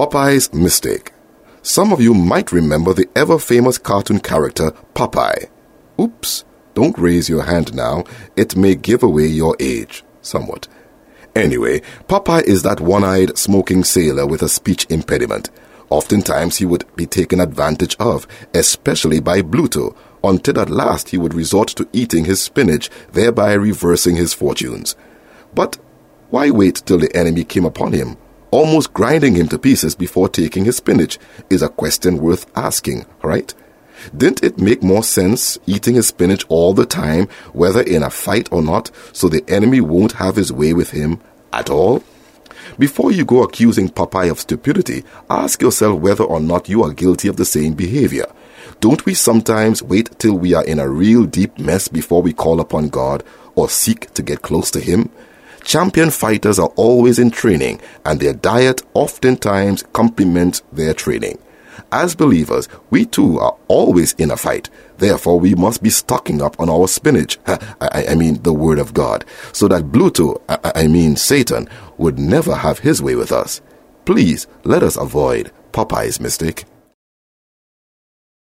Popeye's mistake. Some of you might remember the ever famous cartoon character Popeye. Oops, don't raise your hand now, it may give away your age somewhat. Anyway, Popeye is that one eyed smoking sailor with a speech impediment. Oftentimes he would be taken advantage of, especially by Bluto, until at last he would resort to eating his spinach, thereby reversing his fortunes. But why wait till the enemy came upon him? Almost grinding him to pieces before taking his spinach is a question worth asking, right? Didn't it make more sense eating his spinach all the time, whether in a fight or not, so the enemy won't have his way with him at all? Before you go accusing Popeye of stupidity, ask yourself whether or not you are guilty of the same behavior. Don't we sometimes wait till we are in a real deep mess before we call upon God or seek to get close to Him? Champion fighters are always in training, and their diet oftentimes complements their training. As believers, we too are always in a fight. Therefore, we must be stocking up on our spinach. I, I mean, the Word of God, so that Bluto, I, I mean, Satan, would never have his way with us. Please let us avoid Popeye's mistake.